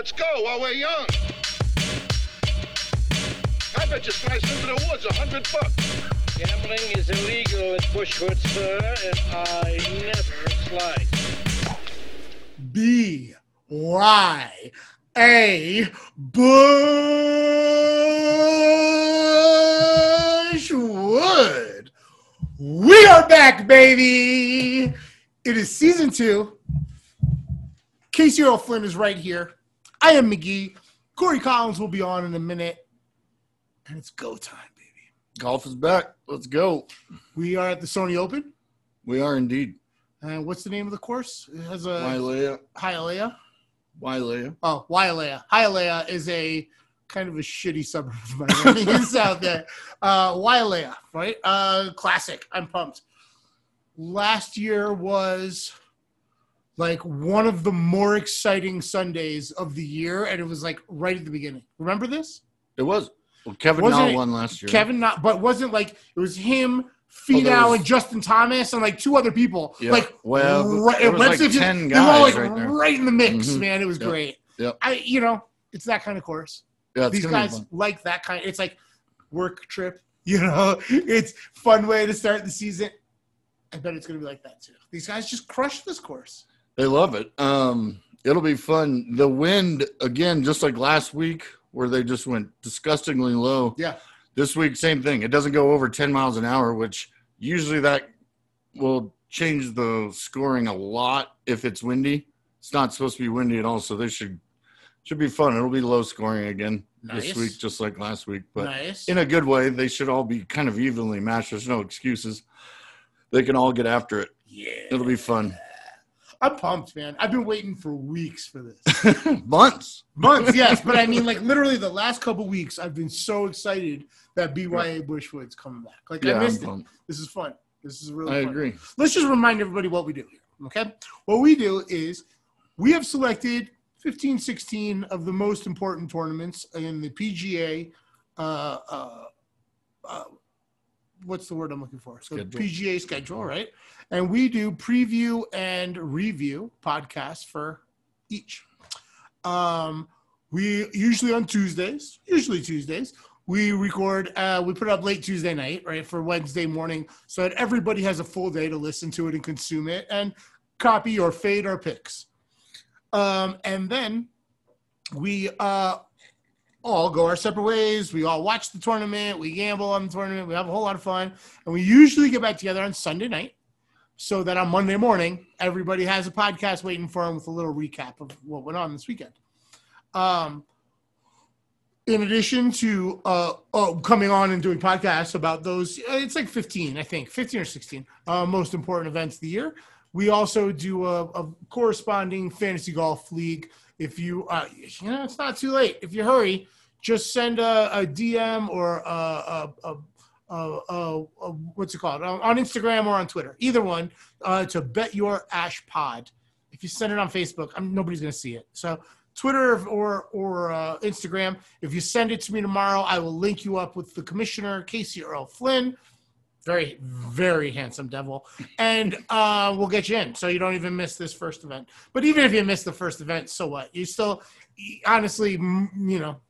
Let's go while we're young. I bet you slice into the woods a hundred bucks. Gambling is illegal at Bushwood, sir, and I never slice. B Y A Bushwood. We are back, baby. It is season two. Casey Earl Flynn is right here. I am Magee. Cory Collins will be on in a minute. And it's go time, baby. Golf is back. Let's go. We are at the Sony Open. We are indeed. And what's the name of the course? It has a Wailea. Hialeah. Wailea. Oh, Wailea. Hialeah is a kind of a shitty suburb of Miami. it's out there. Uh, Wailea, right? Uh, classic. I'm pumped. Last year was like one of the more exciting Sundays of the year, and it was like right at the beginning. Remember this? It was. Well, Kevin Wasn't it won last year. Kevin, not, but wasn't like it was him, Oh, there was- and Justin Thomas, and like two other people. Yeah. Like, Well, right, there was like Wednesday, 10 they were all, guys like right there. right in the mix, Mhm. man. It was Yep. great. Yep. I, you know, it's that kind of course. Yeah, These guys like that kind. It's like work trip. You know, it's fun way to start the season. I bet it's gonna be like that too. These guys just crushed this course. They love it. Um, it'll be fun. The wind again, just like last week, where they just went disgustingly low. Yeah. This week, same thing. It doesn't go over 10 miles an hour, which usually that will change the scoring a lot if it's windy. It's not supposed to be windy at all, so they should should be fun. It'll be low scoring again Nice. this week, just like last week. But nice. in a good way, they should all be kind of evenly matched. There's no excuses. They can all get after it. yeah. It'll be fun. I'm pumped, man. I've been waiting for weeks for this. Months. Months, yes, but I mean, like literally the last couple weeks, I've been so excited that BYA Bushwood's coming back. Like Yeah, I missed it. This is fun. This is really I fun. agree. Let's just remind everybody what we do here. Okay. What we do is we have selected 15, 16 of the most important tournaments in the PGA. Uh, uh, uh, what's the word I'm looking for? So Schedule. PGA schedule, right? And we do preview and review podcasts for each. Um, we usually on Tuesdays, usually Tuesdays, we record, uh, we put it up late Tuesday night, right, for Wednesday morning, so that everybody has a full day to listen to it and consume it and copy or fade our picks. Um, and then we uh, all go our separate ways. We all watch the tournament, we gamble on the tournament, we have a whole lot of fun, and we usually get back together on Sunday night so that on Monday morning, everybody has a podcast waiting for them with a little recap of what went on this weekend. Um, in addition to uh, uh, coming on and doing podcasts about those, uh, it's like 15, I think, 15 or 16 uh, most important events of the year. We also do a, a corresponding fantasy golf league. If you, uh, you know, it's not too late. If you hurry, just send a, a DM or a, a, a, what's it called on on Instagram or on Twitter, either one, uh, to Bet Your Ash Pod. If you send it on Facebook, I'm, nobody's going to see it. So Twitter or or uh, Instagram. If you send it to me tomorrow, I will link you up with the commissioner, Casey Earl Flynn. Very, very handsome devil, and uh, we'll get you in, so you don't even miss this first event. But even if you miss the first event, so what? You still, honestly, you know,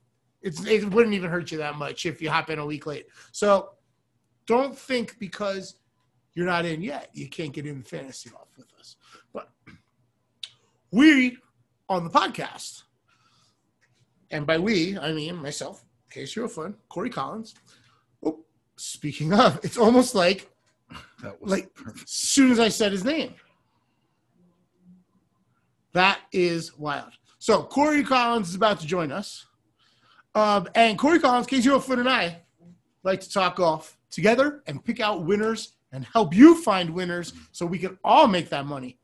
it's it wouldn't even hurt you that much if you hop in a week late. So don't think because you're not in yet, you can't get in fantasy golf with us. But we on the podcast, and by we, I mean myself, Casey Fun, Cory Collins. Speaking of, it's almost like That was like as soon as I said his name. That is wild. So Cory Collins is about to join us. Um, and Cory Collins, Casey Flynn, and I like to talk golf together and pick out winners and help you find winners so we can all make that money.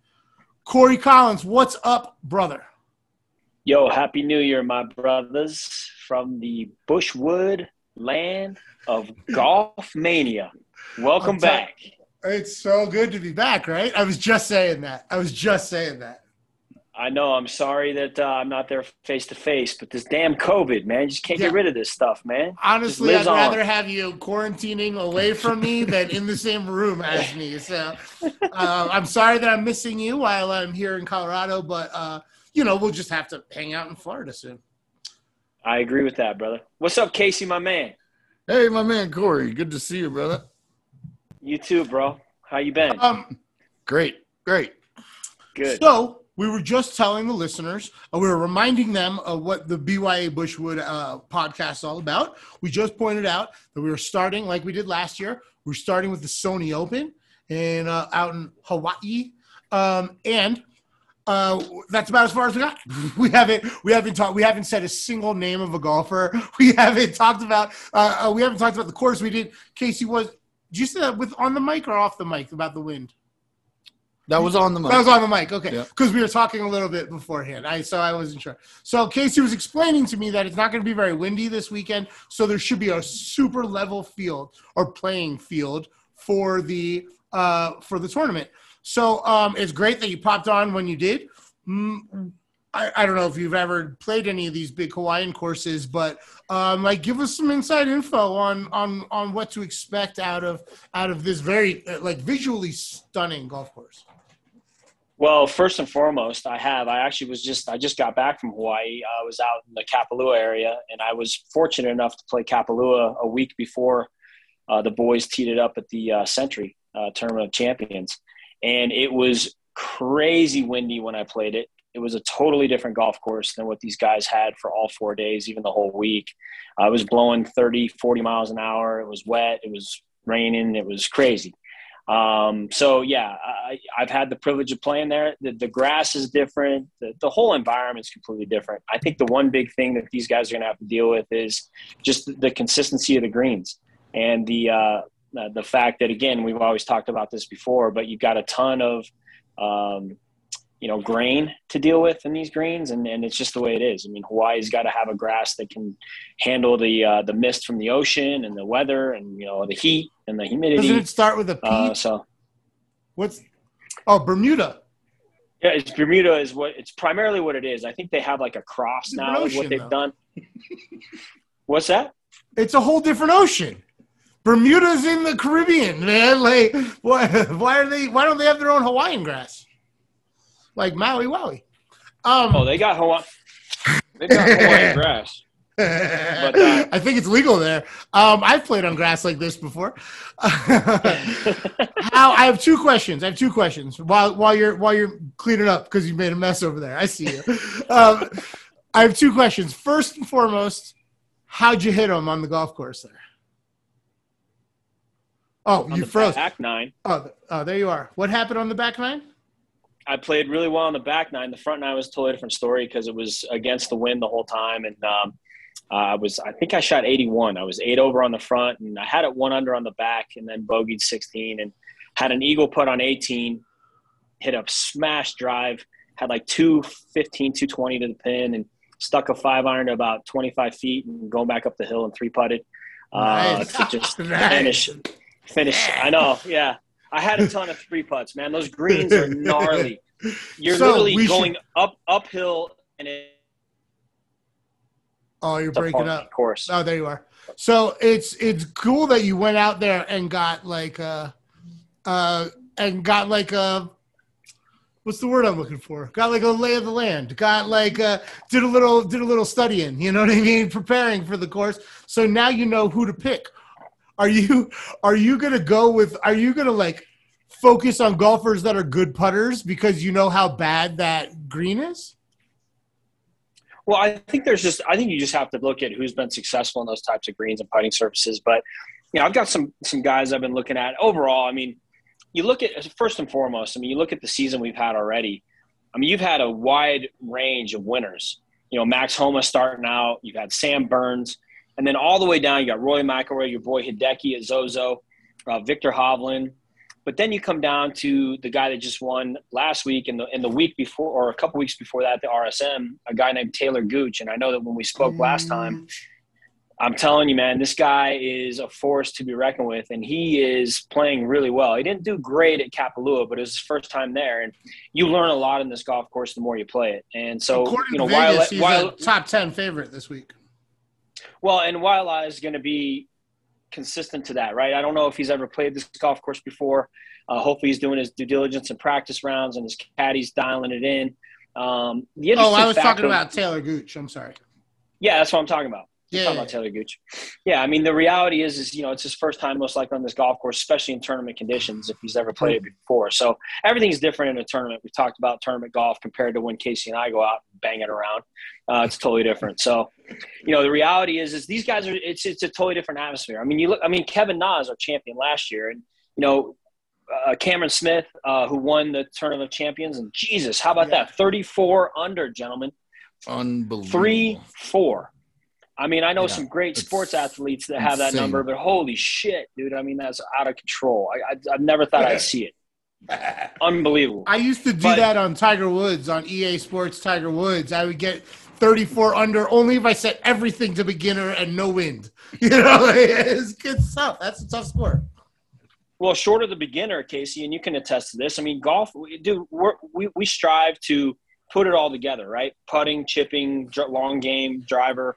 Cory Collins, what's up, brother? Yo, happy New Year, my brothers, from the Bushwood land of golf mania. Welcome I'm back. It's so good to be back, right? I was just saying that. I was just saying that. I know I'm sorry that uh, I'm not there face to face, but this damn COVID, man, you just can't Yeah. get rid of this stuff, man. Honestly, I'd on. rather have you quarantining away from me than in the same room as me. So uh, I'm sorry that I'm missing you while I'm here in Colorado, but uh, you know, we'll just have to hang out in Florida soon. I agree with that, brother. What's up, Casey, my man? Hey, my man Cory. Good to see you, brother. You too, bro. How you been? Um, Great, great. Good. So we were just telling the listeners, uh, we were reminding them of what the BYA Bushwood uh, podcast is all about. We just pointed out that we were starting, like we did last year, we're starting with the Sony Open in uh, out in Hawaii, um, and uh, that's about as far as we got. We haven't we haven't talked we haven't said a single name of a golfer. We haven't talked about uh, uh, we haven't talked about the course we did. Casey was. Did you say that with on the mic or off the mic about the wind? That was on the mic. That was on the mic. Okay, Yeah. because we were talking a little bit beforehand. I so I wasn't sure. So Casey was explaining to me that it's not going to be very windy this weekend, so there should be a super level field or playing field for the uh, for the tournament. So um, it's great that you popped on when you did. Mm, I, I don't know if you've ever played any of these big Hawaiian courses, but um, like give us some inside info on on on what to expect out of out of this very uh, like visually stunning golf course. Well, first and foremost, I have. I actually was just. I just got back from Hawaii. I was out in the Kapalua area, and I was fortunate enough to play Kapalua a week before uh, the boys teed it up at the uh, Sentry uh, Tournament of Champions, and it was crazy windy when I played it. It was a totally different golf course than what these guys had for all four days, even the whole week. I was blowing 30, 40 miles an hour. It was wet. It was raining. It was crazy. Um, so yeah, I, I've had the privilege of playing there. The, the grass is different. The, the whole environment is completely different. I think the one big thing that these guys are going to have to deal with is just the consistency of the greens and the, uh, the fact that again, we've always talked about this before, but you've got a ton of, um, you know, grain to deal with in these greens, and, and it's just the way it is. I mean, Hawaii's got to have a grass that can handle the uh, the mist from the ocean and the weather, and you know the heat and the humidity. Doesn't it start with a P? Uh, so What's oh Bermuda? yeah, it's Bermuda is what it's primarily what it is. I think they have like a cross Different now is what they've though. done. What's that? It's a whole different ocean. Bermuda's in the Caribbean, man. Like, why, why are they? Why don't they have their own Hawaiian grass? Like Maui Wowie. Um, Oh, they got Hawaii. They've got Hawaiian grass. uh, I think it's legal there. Um, I've played on grass like this before. How I have two questions. I have two questions while while you're while you're cleaning up because you made a mess over there. I see you. Um, I have two questions. First and foremost, how'd you hit them on the golf course there? Oh, you froze. back nine. Oh, oh, there you are. What happened on the back nine? I played really well on the back nine. The front nine was a totally different story because it was against the wind the whole time, and um, I was I think I shot 81. I was eight over on the front, and I had it one under on the back, and then bogeyed 16, and had an eagle putt on 18, hit a smash drive, had like 215, 220 to the pin, and stuck a five iron to about 25 feet, and going back up the hill and three putted uh, Nice. to just Nice. finish. Finish. I know. Yeah. I had a ton of three putts, man. Those greens are gnarly. You're So, literally going should- up uphill and it's Oh, you're breaking up. course. Oh, there you are. So it's it's cool that you went out there and got like a, uh, and got like a, what's the word I'm looking for? Got like a lay of the land. Got like a, did a little did a little studying. You know what I mean? Preparing for the course. So now you know who to pick. Are you are you gonna go with? Are you gonna like focus on golfers that are good putters because you know how bad that green is? Well, I think there's just I think you just have to look at who's been successful in those types of greens and putting surfaces. But you know, I've got some some guys I've been looking at. Overall, I mean, you look at first and foremost. I mean, you look at the season we've had already. I mean, you've had a wide range of winners. You know, Max Homa starting out. You've had Sam Burns, and then all the way down, you got Roy McIlroy, your boy Hideki at Zozo, uh, Viktor Hovland. But then you come down to the guy that just won last week and the and the week before or a couple weeks before that, the RSM, a guy named Talor Gooch. And I know that when we spoke last time, I'm telling you, man, this guy is a force to be reckoned with, and he is playing really well. He didn't do great at Kapalua, but it was his first time there, and you learn a lot in this golf course the more you play it. And so, According you know, Vegas, while he's while top ten favorite this week. Well, and Waialae is going to be consistent to that, right? I don't know if he's ever played this golf course before. Uh, hopefully, he's doing his due diligence and practice rounds, and his caddy's dialing it in. Um, the Oh, I was talking about Talor Gooch. I'm sorry. Yeah, that's what I'm talking about. Yeah. talking about Talor Gooch. Yeah, I mean the reality is, is you know it's his first time most likely on this golf course, especially in tournament conditions if he's ever played it before. So everything's different in a tournament. We talked about tournament golf compared to when Casey and I go out and bang it around. Uh, it's totally different. So, you know, the reality is, is these guys are. It's it's a totally different atmosphere. I mean, you look. I mean, Kevin Na is our champion last year, and you know. Uh, Cameron Smith, uh, who won the Tournament of Champions, and Jesus, how about Yeah. that? Thirty-four under, gentlemen Unbelievable. three, four. I mean, I know Yeah, some great sports athletes that have that number, but holy shit, dude! I mean, that's out of control. I, I I've never thought I'd see it. Unbelievable. I used to do But- that on Tiger Woods on EA Sports Tiger Woods. I would get 34 under only if I set everything to beginner and no wind. You know, it's good stuff. That's a tough sport. Well, short of the beginner, Casey, and you can attest to this. I mean, golf, we, dude, we're, we we strive to put it all together, right? Putting, chipping, dr- long game, driver.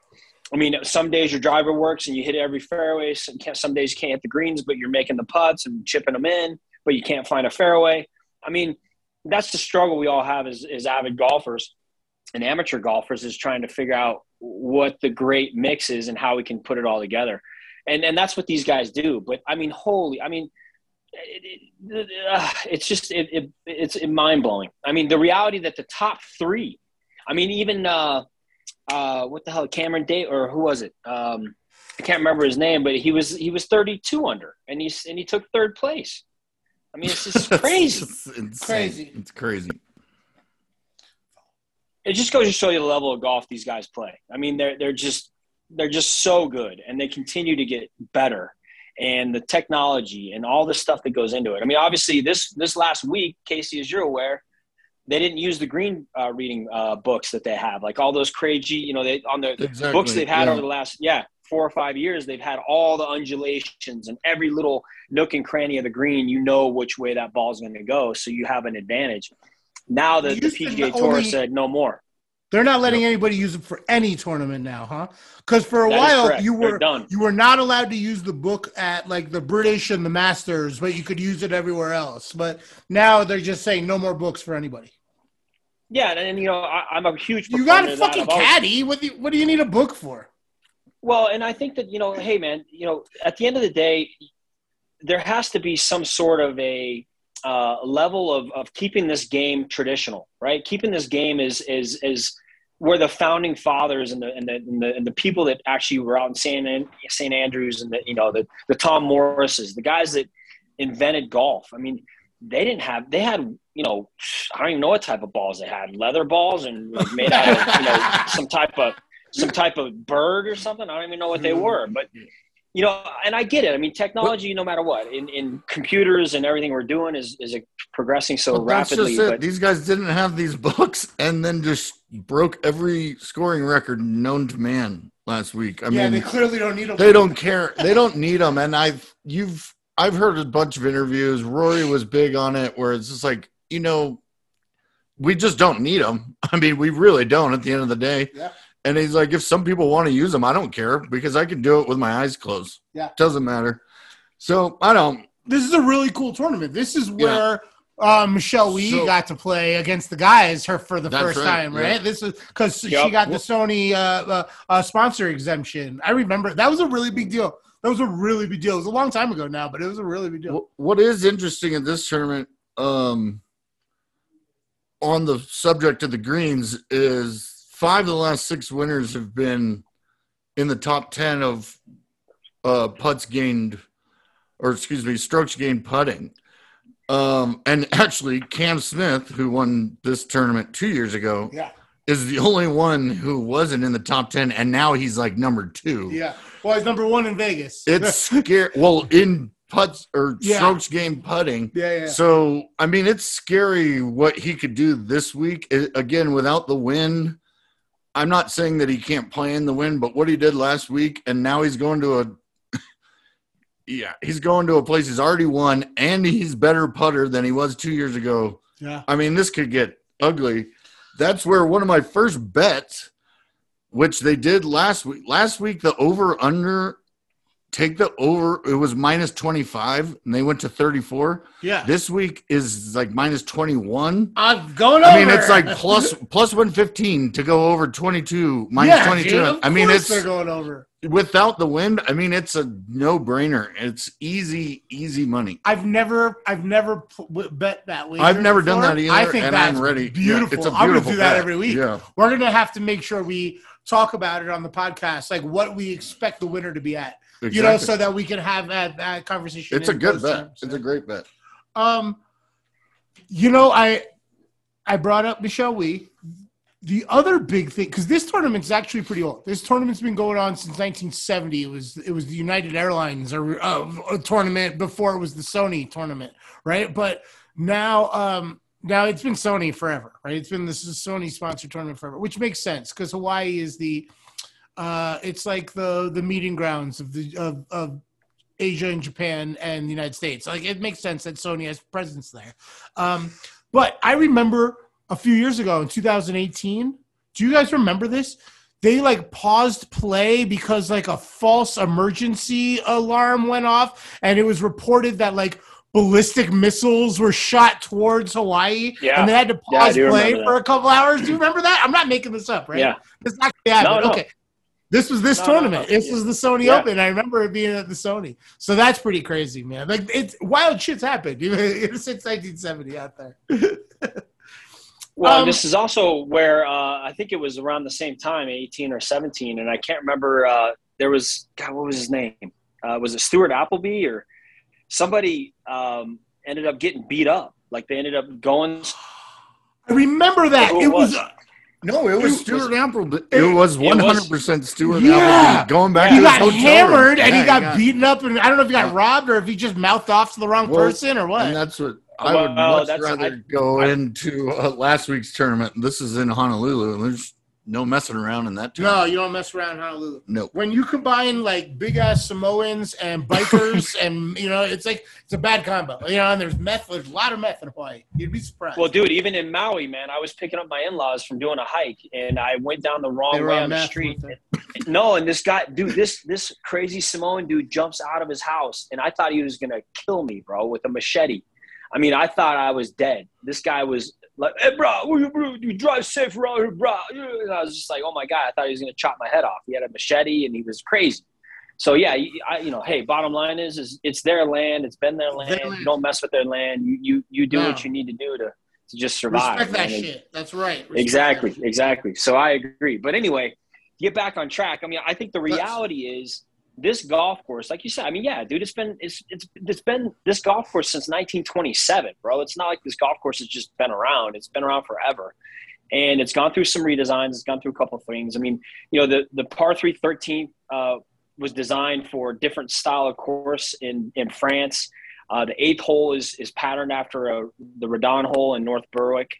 I mean, some days your driver works and you hit every fairway. Some, some days you can't hit the greens, but you're making the putts and chipping them in, but you can't find a fairway. I mean, that's the struggle we all have as, as avid golfers and amateur golfers is trying to figure out what the great mix is and how we can put it all together. And, and that's what these guys do. But I mean, holy, I mean, it, it, uh, it's just it, it, it's mind blowing. I mean, the reality that the top three, I mean, even uh, uh, what the hell, Cameron Day or who was it? Um, I can't remember his name, but he was he was 32 under, and he's and he took third place. I mean, it's just crazy. It's. Crazy. It's crazy. it just goes to show you the level of golf these guys play. I mean, they're they're just they're just so good, and they continue to get better. And the technology and all the stuff that goes into it. I mean, obviously, this this last week, Casey, as you're aware, they didn't use the green uh, reading uh, books that they have, like all those crazy, you know, they on the Exactly. books they've had yeah. over the last yeah four or five years. They've had all the undulations and every little nook and cranny of the green. You know which way that ball's going to go, so you have an advantage. Now the, You the PGA Tour only- said no more. They're not letting anybody use it for any tournament now, huh? Because for a That while you were you were not allowed to use the book at like the British and the Masters, but you could use it everywhere else. But now they're just saying no more books for anybody. Yeah, and, and you know, I, I'm a huge. You got a fucking caddy. What do you, what do you need a book for? Well, and I think that you know, hey man, you know, at the end of the day, there has to be some sort of a uh, level of, of keeping this game traditional, right? Keeping this game is is is where the founding fathers and the and the and the, and the people that actually were out in St. An- St. Andrews and the you know the the Tom Morrises, the guys that invented golf. I mean, they didn't have they had you know I don't even know what type of balls they had leather balls and like, made out of you know some type of some type of bird or something. I don't even know what they mm-hmm. were, but you know, and I get it. I mean, technology, no matter what, in, in computers and everything we're doing is is progressing so But that's rapidly. just it. But These guys didn't have these books and then just broke every scoring record known to man last week. I yeah, mean, they clearly don't need a they don't care. They don't need them. And I've you've I've heard a bunch of interviews. Rory was big on it, where it's just like you know, we just don't need them. I mean, we really don't. At the end of the day, Yeah. And he's like, if some people want to use them, I don't care because I can do it with my eyes closed. Yeah. doesn't matter. So I don't. This is a really cool tournament. This is where uh, Michelle Wie So- got to play against the guys her for the first right, time, yeah. right? This is because she Yep. got the Sony uh, uh, uh, sponsor exemption. I remember that was a really big deal. That was a really big deal. It was a long time ago now, but it was a really big deal. What is interesting in this tournament, um, on the subject of the greens, is five of the last six winners have been in the top ten of uh, putts gained, or excuse me, strokes gained putting. Um, and actually, Cam Smith, who won this tournament two years ago, Yeah, is the only one who wasn't in the top ten, and now he's like number two. yeah. Well, he's number one in Vegas. It's scary. Well, in putts or Yeah. strokes game putting. yeah, yeah. So, I mean, it's scary what he could do this week. I- again, without the win, I'm not saying that he can't play in the win, but what he did last week, and now he's going to a, yeah, he's going to a place he's already won, and he's better putter than he was two years ago. yeah. I mean, this could get ugly. That's where one of my first bets, which they did last week. Last week, the over under take the over. It was minus 25 and they went to 34. Yeah. This week is like minus 21. I'm going over. I mean, it's like plus plus 115 to go over 22, minus Yeah, 22. dude, I mean, it's they're going over. without the wind. I mean, it's a no brainer. It's easy, easy money. I've never, I've never bet that way. I've never done that either, I think and that's I'm ready. Yeah, Beautiful. it's a I'm gonna beautiful do that bet. every week. Yeah. We're gonna have to make sure we talk about it on the podcast, like what we expect the winner to be at. You know, so that we can have that, that conversation. it's a good bet. It's a great bet. Um, you know, I I brought up Michelle Wie. The other big thing, because this tournament's actually pretty old. This tournament's been going on since 1970. It was it was the United Airlines or uh, a tournament before it was the Sony tournament, right? But now, um, now it's been Sony forever, right? It's been this is Sony sponsored tournament forever, which makes sense because Hawaii is the uh, it's like the the meeting grounds of the of, of Asia and Japan and the United States. Like it makes sense that Sony has presence there. Um, but I remember a few years ago in 2018. Do you guys remember this? They like paused play because like a false emergency alarm went off, and it was reported that like ballistic missiles were shot towards Hawaii, Yeah. and they had to pause do play for a couple hours. Do you remember that? I'm not making this up, right? Yeah. This actually happened. No, no. Okay. This was this No, no, tournament. no. This was the Sony Yeah. Open. I remember it being at the Sony. So that's pretty crazy, man. Like it's wild shit's happened even since 1970 out there. Well, Um, this is also where uh, I think it was around the same time, 18 or 17, and I can't remember. Uh, there was God, what was his name? Uh, was it Stuart Appleby or somebody um, ended up getting beat up? Like they ended up going. I remember that. It was, was? No, it was Stuart Appleby. it- It was 100% Stuart Yeah. Appleby going back he to his got hotel room. hammered and Yeah, he got beaten up and I don't know if he got Yeah. robbed or if he just mouthed off to the wrong Well, person or what. And that's what I Well, would much rather I- go I- into uh, last week's tournament. This is in Honolulu, and there's no messing around in that no, you don't mess around in Honolulu. No. When you combine like big ass Samoans and bikers and you know, it's like it's a bad combo. You know, and there's meth, there's a lot of meth in Hawaii. You'd be surprised. Well, dude, even in Maui, man, I was picking up my in-laws from doing a hike, and I went down the They wrong way on on the street. weren't No, and this guy, dude, this this crazy Samoan dude jumps out of his house, and I thought he was gonna kill me, bro, with a machete. I mean, I thought I was dead. This guy was like, "Hey, bro, you, drive safe around here, bro." And I was just like, "Oh my god!" I thought he was gonna chop my head off. He had a machete, and he was crazy. So yeah, you- I, you know, hey, bottom line is, is it's their land. It's been their land. land. You don't mess with their land. You you you do No. what you need to do to to just survive. Respect that man. shit. That's right. Respect Exactly, exactly. So I agree. But anyway, get back on track. I mean, I think the reality is this golf course, like you said, I mean, yeah, dude, it's been it's it's it's been this golf course since 1927, bro. It's not like this golf course has just been around. It's been around forever. And it's gone through some redesigns. It's gone through a couple of things. I mean, you know, the the par three 13th uh, was designed for different style of course in in France. Uh, the eighth hole is is patterned after a, the Redan hole in North Berwick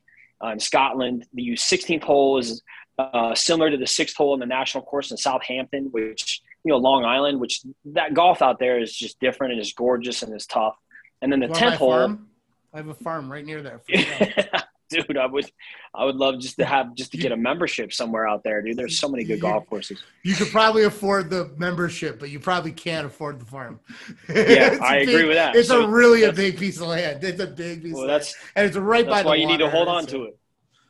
uh, in Scotland. The 16th hole is uh, similar to the sixth hole in the national course in Southampton, which you know Long Island, which that golf out there is just different and is gorgeous and is tough. And then the 10th hole, farm? I have a farm right near there. dude, I would I would love just to have just to get a membership somewhere out there, dude. There's so many good golf courses. You could probably afford the membership, but you probably can't afford the farm. Yeah, I I agree big- with that. It's So a really a big piece of land. It's a big piece Well, of land. that's And it's right by that's the why you need to hold on It's a- to it.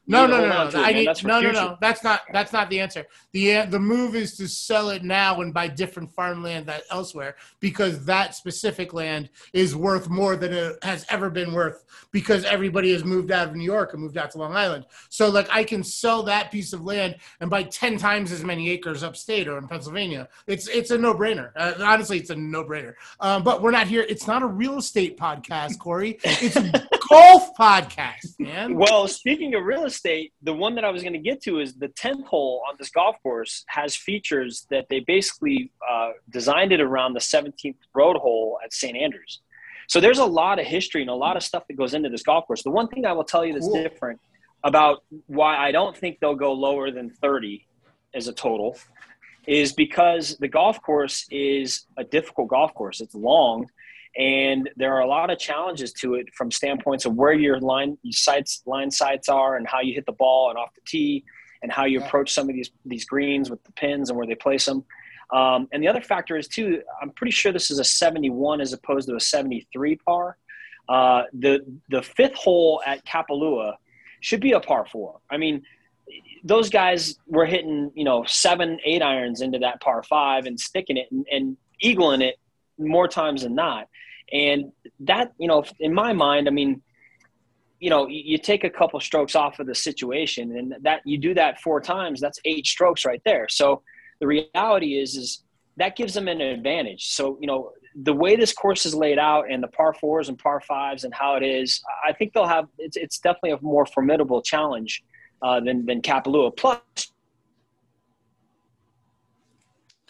You No, no, no, no. I need no, no, no. That's not that's not the answer. the The move is to sell it now and buy different farmland that elsewhere because that specific land is worth more than it has ever been worth because everybody has moved out of New York and moved out to Long Island. So like I can sell that piece of land and buy ten times as many acres upstate or in Pennsylvania. It's it's a no brainer. Uh, honestly, it's a no brainer. Um, but we're not here. It's not a real estate podcast, Cory. It's golf podcast, man. Well, speaking of real estate, the one that I was going to get to is the 10th hole on this golf course has features that they basically uh, designed it around the 17th road hole at St. Andrews. So there's a lot of history and a lot of stuff that goes into this golf course. The one thing I will tell you that's Cool. different about why I don't think they'll go lower than 30 as a total is because the golf course is a difficult golf course. It's long and there are a lot of challenges to it from standpoints of where your line your sights line sights are and how you hit the ball and off the tee and how you approach some of these these greens with the pins and where they place them Um, and the other factor is too. I'm pretty sure this is a 71 as opposed to a 73 par. Uh, the the fifth hole at Kapalua should be a par four. I mean, those guys were hitting you know seven, eight irons into that par five and sticking it and, and eagling it more times than not. And that you know, in my mind, I mean, you know, you take a couple strokes off of the situation, and that you do that four times, that's eight strokes right there. So the reality is, is that gives them an advantage. So you know, the way this course is laid out and the par fours and par fives and how it is, I think they'll have it's, it's definitely a more formidable challenge uh, than than Kapalua. Plus,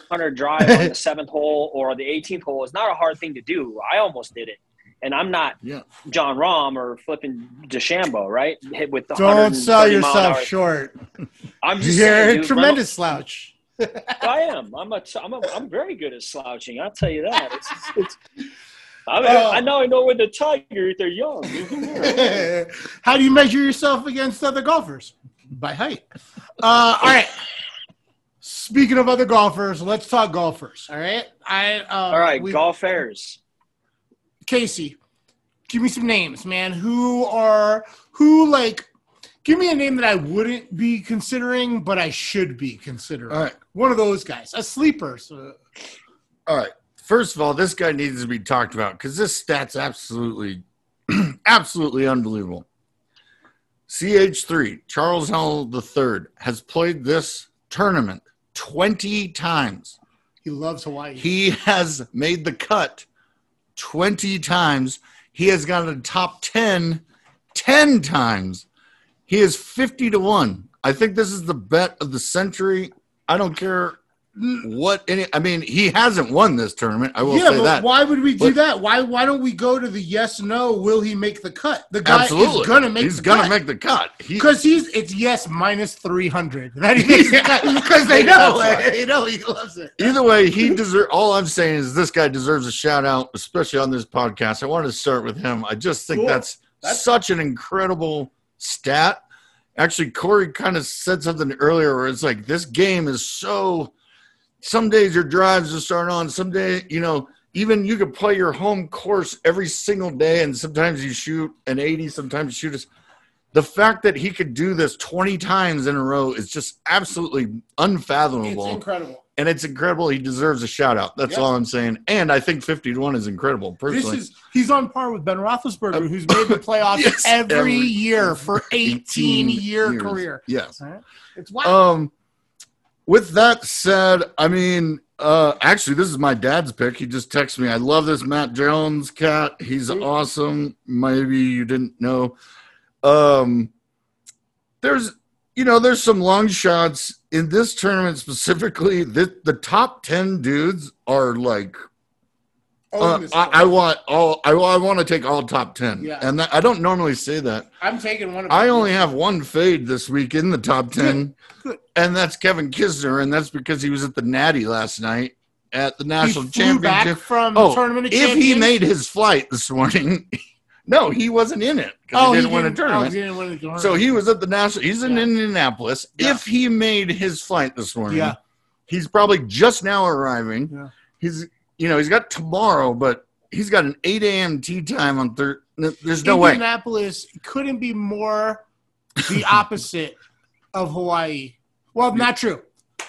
hundred drive on the seventh hole or the 18th hole is not a hard thing to do. I almost did it, and I'm not Yeah. Jon Rahm or flipping DeChambeau, right? Hit with the Don't sell 130 mile an yourself short. I'm just You're saying, a dude, tremendous slouch. I am. I'm a, I'm a, I'm very good at slouching. I'll tell you that. It's, it's, I, mean, Oh. I know I know when the tiger they're young. How do you measure yourself against other golfers? By height. Uh, all right. Speaking of other golfers, let's talk golfers. All right. I um, All right, we- golf airs. Casey, give me some names, man. Who are who like? Give me a name that I wouldn't be considering, but I should be considering. All right. One of those guys, a sleeper. So, All right. First of all, this guy needs to be talked about because this stat's absolutely, absolutely unbelievable. CH3, Charles Howell III, has played this tournament 20 times. he loves Hawaii. He has made the cut 20 times. He has gotten a top 10 10 times. He is 50 to 1. I think this is the bet of the century. I don't care what any I mean, he hasn't won this tournament. I will yeah, say but that. why would we do But- that? Why why don't we go to the yes no? Will he make the cut? The guy Absolutely. is gonna make the cut. He's the gonna cut. make the cut. He, because he's it's yes minus three hundred that he makes because they know it. You know he loves it. Either way, he deserves. All I'm saying is this guy deserves a shout out, especially on this podcast. I wanted to start with him. I just think Cool. that's, That's- such an incredible stat. Actually, Cory kind of said something earlier where it's like this game is so. Some days your drives are starting on. Some day, you know, even you could play your home course every single day, and sometimes you shoot an 80, sometimes you shoot a. The fact that he could do this 20 times in a row is just absolutely unfathomable. It's incredible. and it's incredible. He deserves a shout out. That's Yeah. all I'm saying. And I think 50 to 1 is incredible, This personally. is he's on par with Ben Roethlisberger, who's made the playoffs Yes, every, every- year for 18, year years. career. Yes. Right? It's wild. Um, with that said, I mean, uh, actually, this is my dad's pick. He just texted me. I love this Matt Jones cat. He's awesome. Maybe you didn't know. Um, there's, you know, there's some long shots in this tournament specifically. The, the top 10 dudes are like Uh, I. I want all. I, I want to take all top ten, Yeah. and that, I don't normally say that. I'm taking one of I only have one fade this week in the top ten, and that's Kevin Kisner, and that's because he was at the Natty last night at the he national back championship. from Oh, tournament if he made his flight this morning, no, he wasn't in it oh, he didn't win a oh, tournament. he didn't win the tournament. So he was at the national. He's in Yeah. Indianapolis. Yeah. If he made his flight this morning, Yeah. he's probably just now arriving. Yeah. He's, you know, he's got tomorrow, but he's got an eight a.m. tea time on Thursday. There's no way. Indianapolis couldn't be more the opposite of Hawaii. Well, not true.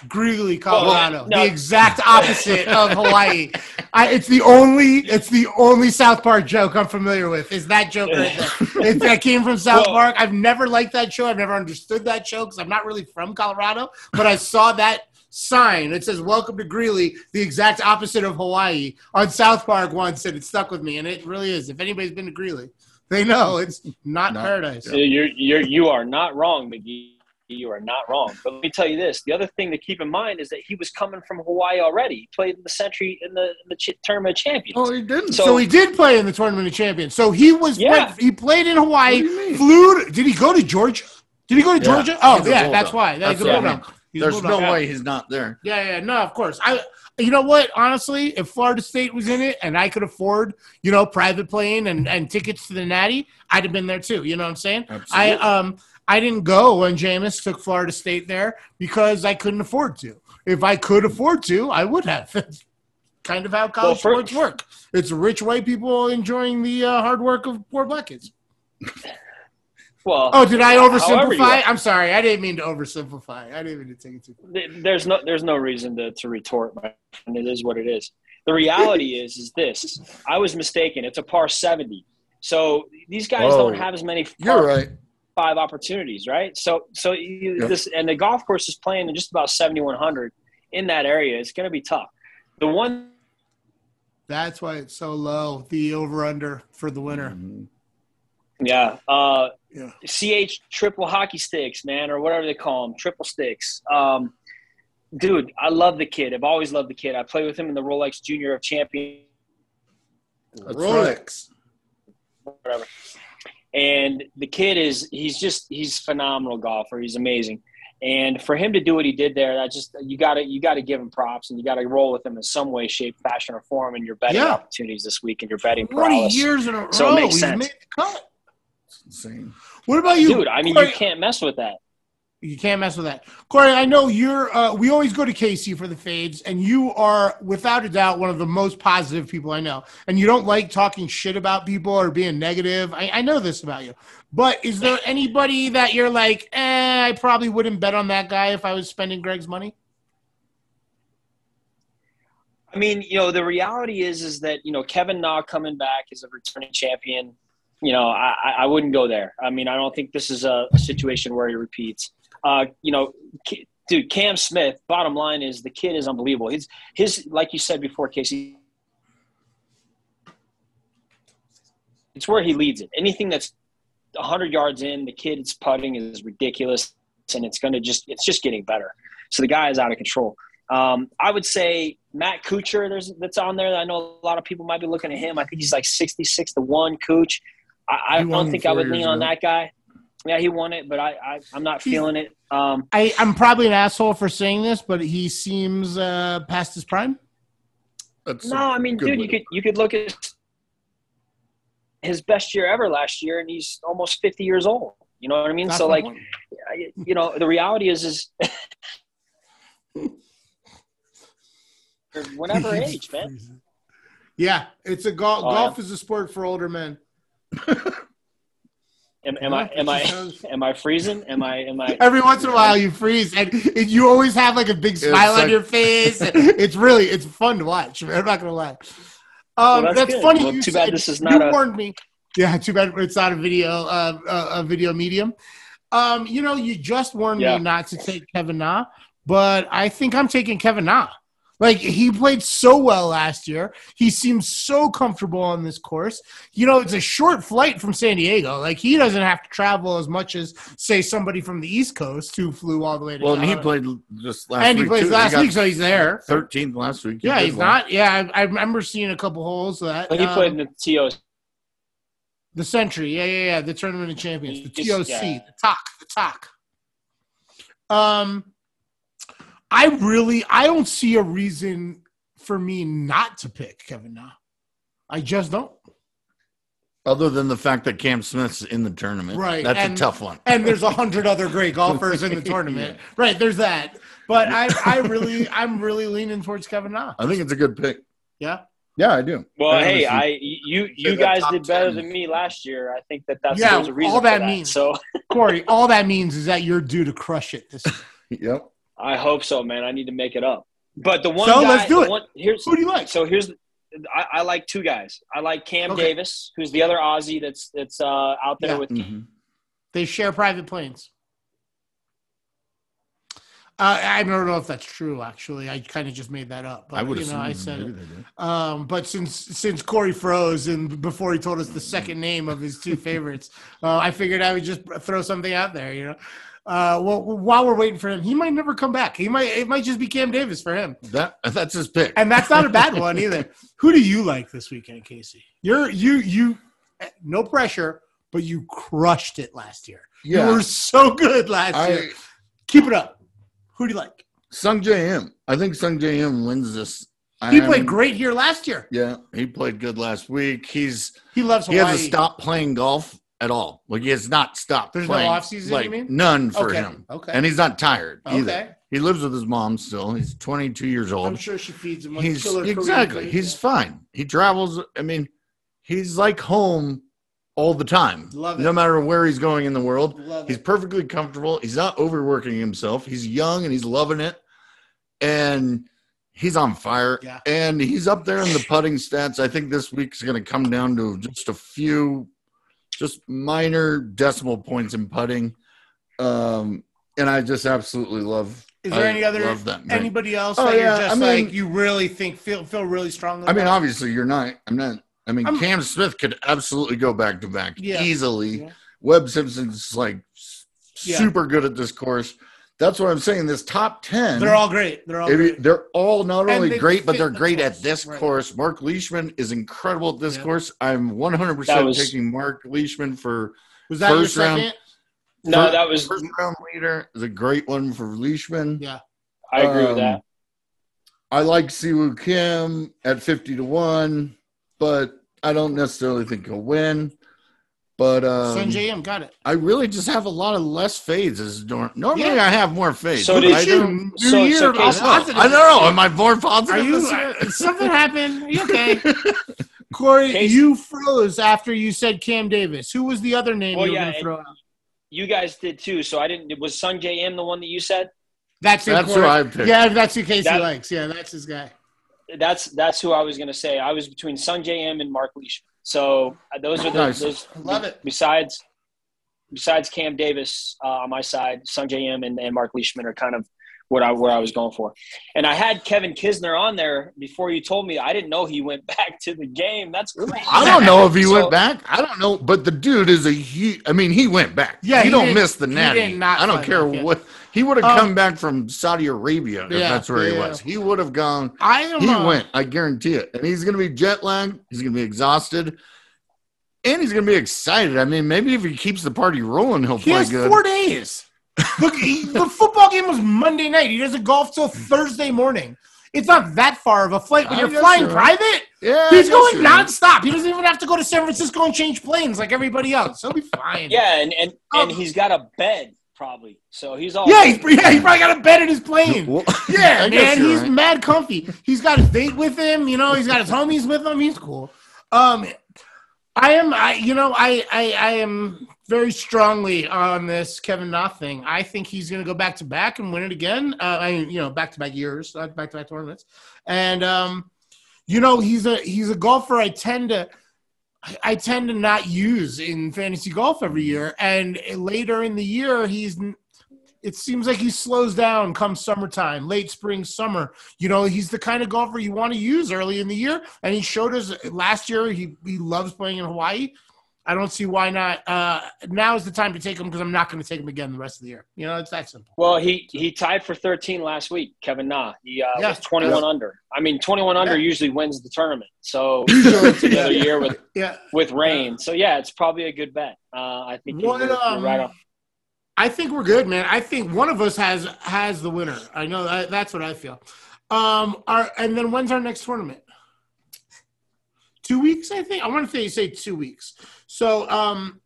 Greeley, Colorado, no. the exact opposite of Hawaii. I, it's the only, it's the only South Park joke I'm familiar with. Is that joke right there? It, that came from South Well- Park. I've never liked that show. I've never understood that show because I'm not really from Colorado. But I saw that sign. It says "Welcome to Greeley," the exact opposite of Hawaii, on South Park once, and it stuck with me. And it really is. If anybody's been to Greeley, they know it's not Not- paradise. You're, you're, you are not wrong, Magee. You are not wrong. But let me tell you this: the other thing to keep in mind is that he was coming from Hawaii already. He played in the Sentry in the, in the ch- Tournament of Champions. Oh, he didn't. So, So- he did play in the tournament of champions. So he was Yeah. he played in Hawaii. What do you mean? Flew. To, did he go to Georgia? Did he go to Yeah. Georgia? Oh yeah, that's why. That's He's a what I Bulldog. mean. He's There's no Bulldog. Way he's not there. Yeah, yeah, no, of course. I, you know what? Honestly, if Florida State was in it and I could afford, you know, private plane and, and tickets to the Natty, I'd have been there too. You know what I'm saying? Absolutely. I um I didn't go when Jameis took Florida State there because I couldn't afford to. If I could afford to, I would have. That's kind of how college Well, for- sports work. It's rich white people enjoying the uh, hard work of poor black kids. Well, Oh, did I oversimplify? I'm sorry. I didn't mean to oversimplify. I didn't mean to take it too far. There's no there's no reason to, to retort my friend. it is what it is the reality is is this i was mistaken it's a par 70 so these guys Whoa. don't have as many You're right. five opportunities right so so you, Yeah. this and the golf course is playing in just about 7100 in that area it's going to be tough the one That's why it's so low. The over under for the winner. Mhm. yeah uh Yeah. ch triple hockey sticks man or whatever they call them triple sticks um dude i love the kid i've always loved the kid i played with him in the rolex junior of champion Rolex. whatever. And the kid is he's just he's phenomenal golfer. He's amazing. And for him to do what he did there, that just you gotta you gotta give him props and you gotta roll with him in some way, shape, fashion, or form in your betting Yeah. opportunities this week and your betting 20 prowess. years in a row. So it makes he's sense. Made. It's insane. What about you? Dude, I mean Cory? you can't mess with that. You can't mess with that. Cory, I know you're, uh, we always go to Casey for the fades, and you are, without a doubt, one of the most positive people I know. And you don't like talking shit about people or being negative. I, I know this about you. But is there anybody that you're like, eh, I probably wouldn't bet on that guy if I was spending Greg's money? I mean, you know, the reality is is that, you know, Kevin Na coming back as a returning champion, you know, I, I- wouldn't go there. I mean, I don't think this is a, situation where he repeats. Uh, you know, dude, Cam Smith, bottom line is the kid is unbelievable. His his like you said before, Casey, it's where he leads it. Anything that's 100 yards in, the kid's putting is ridiculous, and it's going to just it's just getting better. So the guy is out of control. Um, I would say Matt Kuchar, there's that's on there. I know a lot of people might be looking at him. I think he's like 66 to one. Cooch. I, I don't think I would years lean on that guy. Yeah, he won it, but I, I I'm not He's- feeling it. Um, I, I'm probably an asshole for saying this, but he seems uh, past his prime. That's no, I mean, dude, you could you could look at his best year ever last year, and he's almost 50 years old. You know what I mean? That's so like, point. you know, the reality is is whatever age, man. Yeah, it's a golf. Oh, golf is a sport for older men. Am, am I am I am I freezing? Am I am I? Every once in a while, you freeze, and, and you always have like a big It's smile on your face. it's really it's fun to watch. I'm not gonna lie. Um, Well, that's that's funny. Well, you too bad said- this is you not a- warned me. Yeah, too bad it's not a video, uh, a, a video medium. Um, you know, you just warned Yeah. me not to take Kevin Na, but I think I'm taking Kevin Na. Like he played so well last year. He seems so comfortable on this course. You know, it's a short flight from San Diego. Like he doesn't have to travel as much as say somebody from the East Coast who flew all the way to. Well, and he played just last week. and he week. plays too. last got week, so he's there. 13th last week. He Yeah, he's well. not. Yeah, I, I remember seeing a couple holes of that. He um, played in the TOs. the Sentry. Yeah, yeah, yeah. The Tournament of Champions, the Yes, TOC, yeah. the TOC, the TOC. Um, I really, I don't see a reason for me not to pick Kevin Na. I just don't. Other than the fact that Cam Smith's in the tournament. Right, That's and- a tough one. And there's a hundred other great golfers in the tournament. Right, there's that. But I, I really, I'm really leaning towards Kevin Na. I think it's a good pick. Yeah. Yeah, I do. Well, I hey, I you you guys did better 10. than me last year. I think that that's Yeah, a reason all for that that. means. So Cory, all that means is that you're due to crush it this year. Yep. I hope so, man. I need to make it up. But the one So, guy, let's do it. One, here's Who do you like? so here's I, I like two guys. I like Cam Okay. Davis, who's the other Aussie that's that's uh, out there Yeah. with. Mhm. They share private planes. Uh, I don't know if that's true. Actually, I kind of just made that up. But, I would you know, I assume said it. Um, but since since Cory froze and before he told us the second name of his two favorites, uh, I figured I would just throw something out there. You know, uh, well, while we're waiting for him, he might never come back. He might it might just be Cam Davis for him, That that's his pick. and that's not a bad one either. Who do you like this weekend, Casey? You're you you no pressure, but you crushed it last year. Yeah. You were so good last I year. Keep it up. Who do you like? Sung J M. I think Sungjae Im wins this. He played great here last year. Yeah, he played good last week. He's He loves he has to stop playing golf at all. Like he has not stopped. There's no playing. off-season, you Like mean? none for okay. him, Okay. and he's not tired either. okay. He lives with his mom still. He's 22 years old. I'm sure she feeds him He's killer exactly. He's fine. He travels. I mean, he's like home all the time. Love it. No matter where he's going in the world, Love he's it. perfectly comfortable. He's not overworking himself. He's young and he's loving it. And he's on fire. Yeah. And he's up there in the putting stats. I think this week's going to come down to just a few, just minor decimal points in putting. Um, and I just absolutely love. Is there I any other love man. anybody else Oh, that yeah, you're just I mean- like you really think feel feel really strongly? I mean, about? obviously, you're not. I'm not. I mean, I'm- Cam Smith could absolutely go back to back Yeah. easily. Yeah. Webb Simpson's like Yeah. super good at this course. That's what I'm saying. This top ten, they're all great. They're all if you- great. they're all not And only great, but they're the great course, at this right. course. Mark Leishman is incredible at this Yeah. course. I'm 100 percent taking Mark Leishman for Was that your first round- second? No, First- that was. first round leader. Is a great one for Leishman. Yeah. I agree with Um, that. I like Si Woo Kim at 50 to 1, but I don't necessarily think he'll win. But um, Sungjae Im got it. I really just have a lot of less fades as norm- normally Yeah. I have more fades. So did I you. don't- New so- year, so all Casey- positive. I don't know. Am I more positive? Are you? uh, something happened? Are you okay? Cory, Casey- you froze after you said Cam Davis. Who was the other name Well, you were yeah, going to throw out? You guys did too. So I didn't. Was Sungjae Im the one that you said? That's it, That's who I picked. Yeah, that's who Casey That- likes. Yeah, that's his guy. That's that's who I was gonna say. I was between Sungjae Im and Mark Leishman. So uh, those are the Nice. those. Love it. Besides, besides Cam Davis uh, on my side, Sungjae Im and, and Mark Leishman are kind of what I where I was going for. And I had Kevin Kisner on there before you told me. I didn't know he went back to the game. That's crazy. I don't know if he So- went back. I don't know, but the dude is a huge. I mean, he went back. Yeah, he, he don't did- miss the he natty. did not I don't care back, yeah. what he would have Um, come back from Saudi Arabia if Yeah, that's where he was. He would have gone. I am. He uh, went. I guarantee it. And he's going to be jet lagged. He's going to be exhausted. And he's going to be excited. I mean, maybe if he keeps the party rolling, he'll He play has good. four days. Look, he, the football game was Monday night. He doesn't golf till Thursday morning. It's not that far of a flight. When I you're flying you're right. private, yeah, he's going you're nonstop. He doesn't even have to go to San Francisco and change planes like everybody else. He'll be fine. Yeah, and and, Um, and he's got a bed probably. So he's all. Yeah, he's, yeah, he probably got a bed in his plane. Well, Yeah, I guess man, he's right. mad comfy. He's got his date with him. You know, he's got his homies with him. He's cool. Um, I am, I you know, I I, I am very strongly on this Kevin Na thing. I think he's going to go back to back and win it again. Uh, I mean, you know, back to back years, back to back tournaments, and um, you know, he's a he's a golfer. I tend to. I tend to not use in fantasy golf every year, and later in the year, he's it seems like he slows down come summertime, late spring, summer. You know, he's the kind of golfer you want to use early in the year. And he showed us last year he, he loves playing in Hawaii. I don't see why not. Uh, now is the time to take him because I'm not going to take him again the rest of the year. You know, it's that simple. Well, he he tied for 13 last week, Kevin Na. He uh, Yeah. was 21 under. I mean, 21 under Yeah. usually wins the tournament. So Usually. it's another Yeah. year with Yeah. with rain. So yeah, it's probably a good bet. Uh, I think What, you're, you're um, right on. I think we're good, man. I think one of us has has the winner. I know that, that's what I feel. Um, our, and then when's our next tournament? Two weeks, I think. I want to say say two weeks. So, um,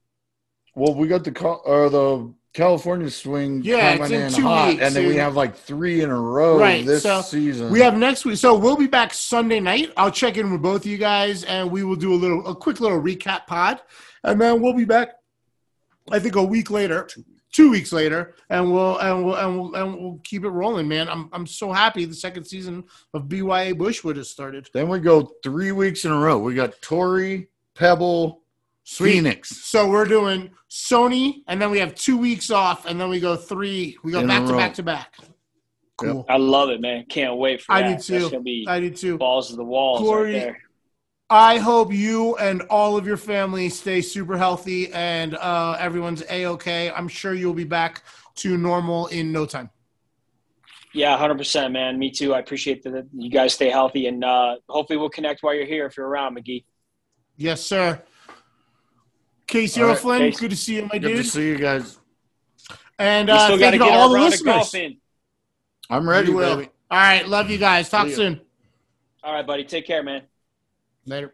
Well, we got the Cal- or the California swing Yeah, coming in in hot, weeks, and then we have like three in a row Right, this so season. We have next week, so we'll be back Sunday night. I'll check in with both of you guys, and we will do a little, a quick little recap pod, and then we'll be back. I think a week later, two weeks later, and we'll and we'll and we'll, and we'll keep it rolling, man. I'm I'm so happy the second season of BYA Bushwood has started. Then we go three weeks in a row. We got Torrey, Pebble, Phoenix. So we're doing Sony, and then we have two weeks off, and then we go three. We go In back to back to back. Cool. I love it, man. Can't wait for I that. do That's too. gonna be I do too. balls to the walls Cory, right there. I hope you and all of your family stay super healthy and uh, everyone's a okay. I'm sure you'll be back to normal in no time. Yeah, hundred percent, man. Me too. I appreciate that you guys stay healthy, and uh, hopefully we'll connect while you're here if you're around, Magee. Yes, sir. Casey All right, O'Flynn, Casey. good to see you, my dude. Good to see you guys. And uh, thank you to all the listeners. I'm ready, We will. baby. All right, love you guys. Talk See ya. soon. All right, buddy. Take care, man. Later.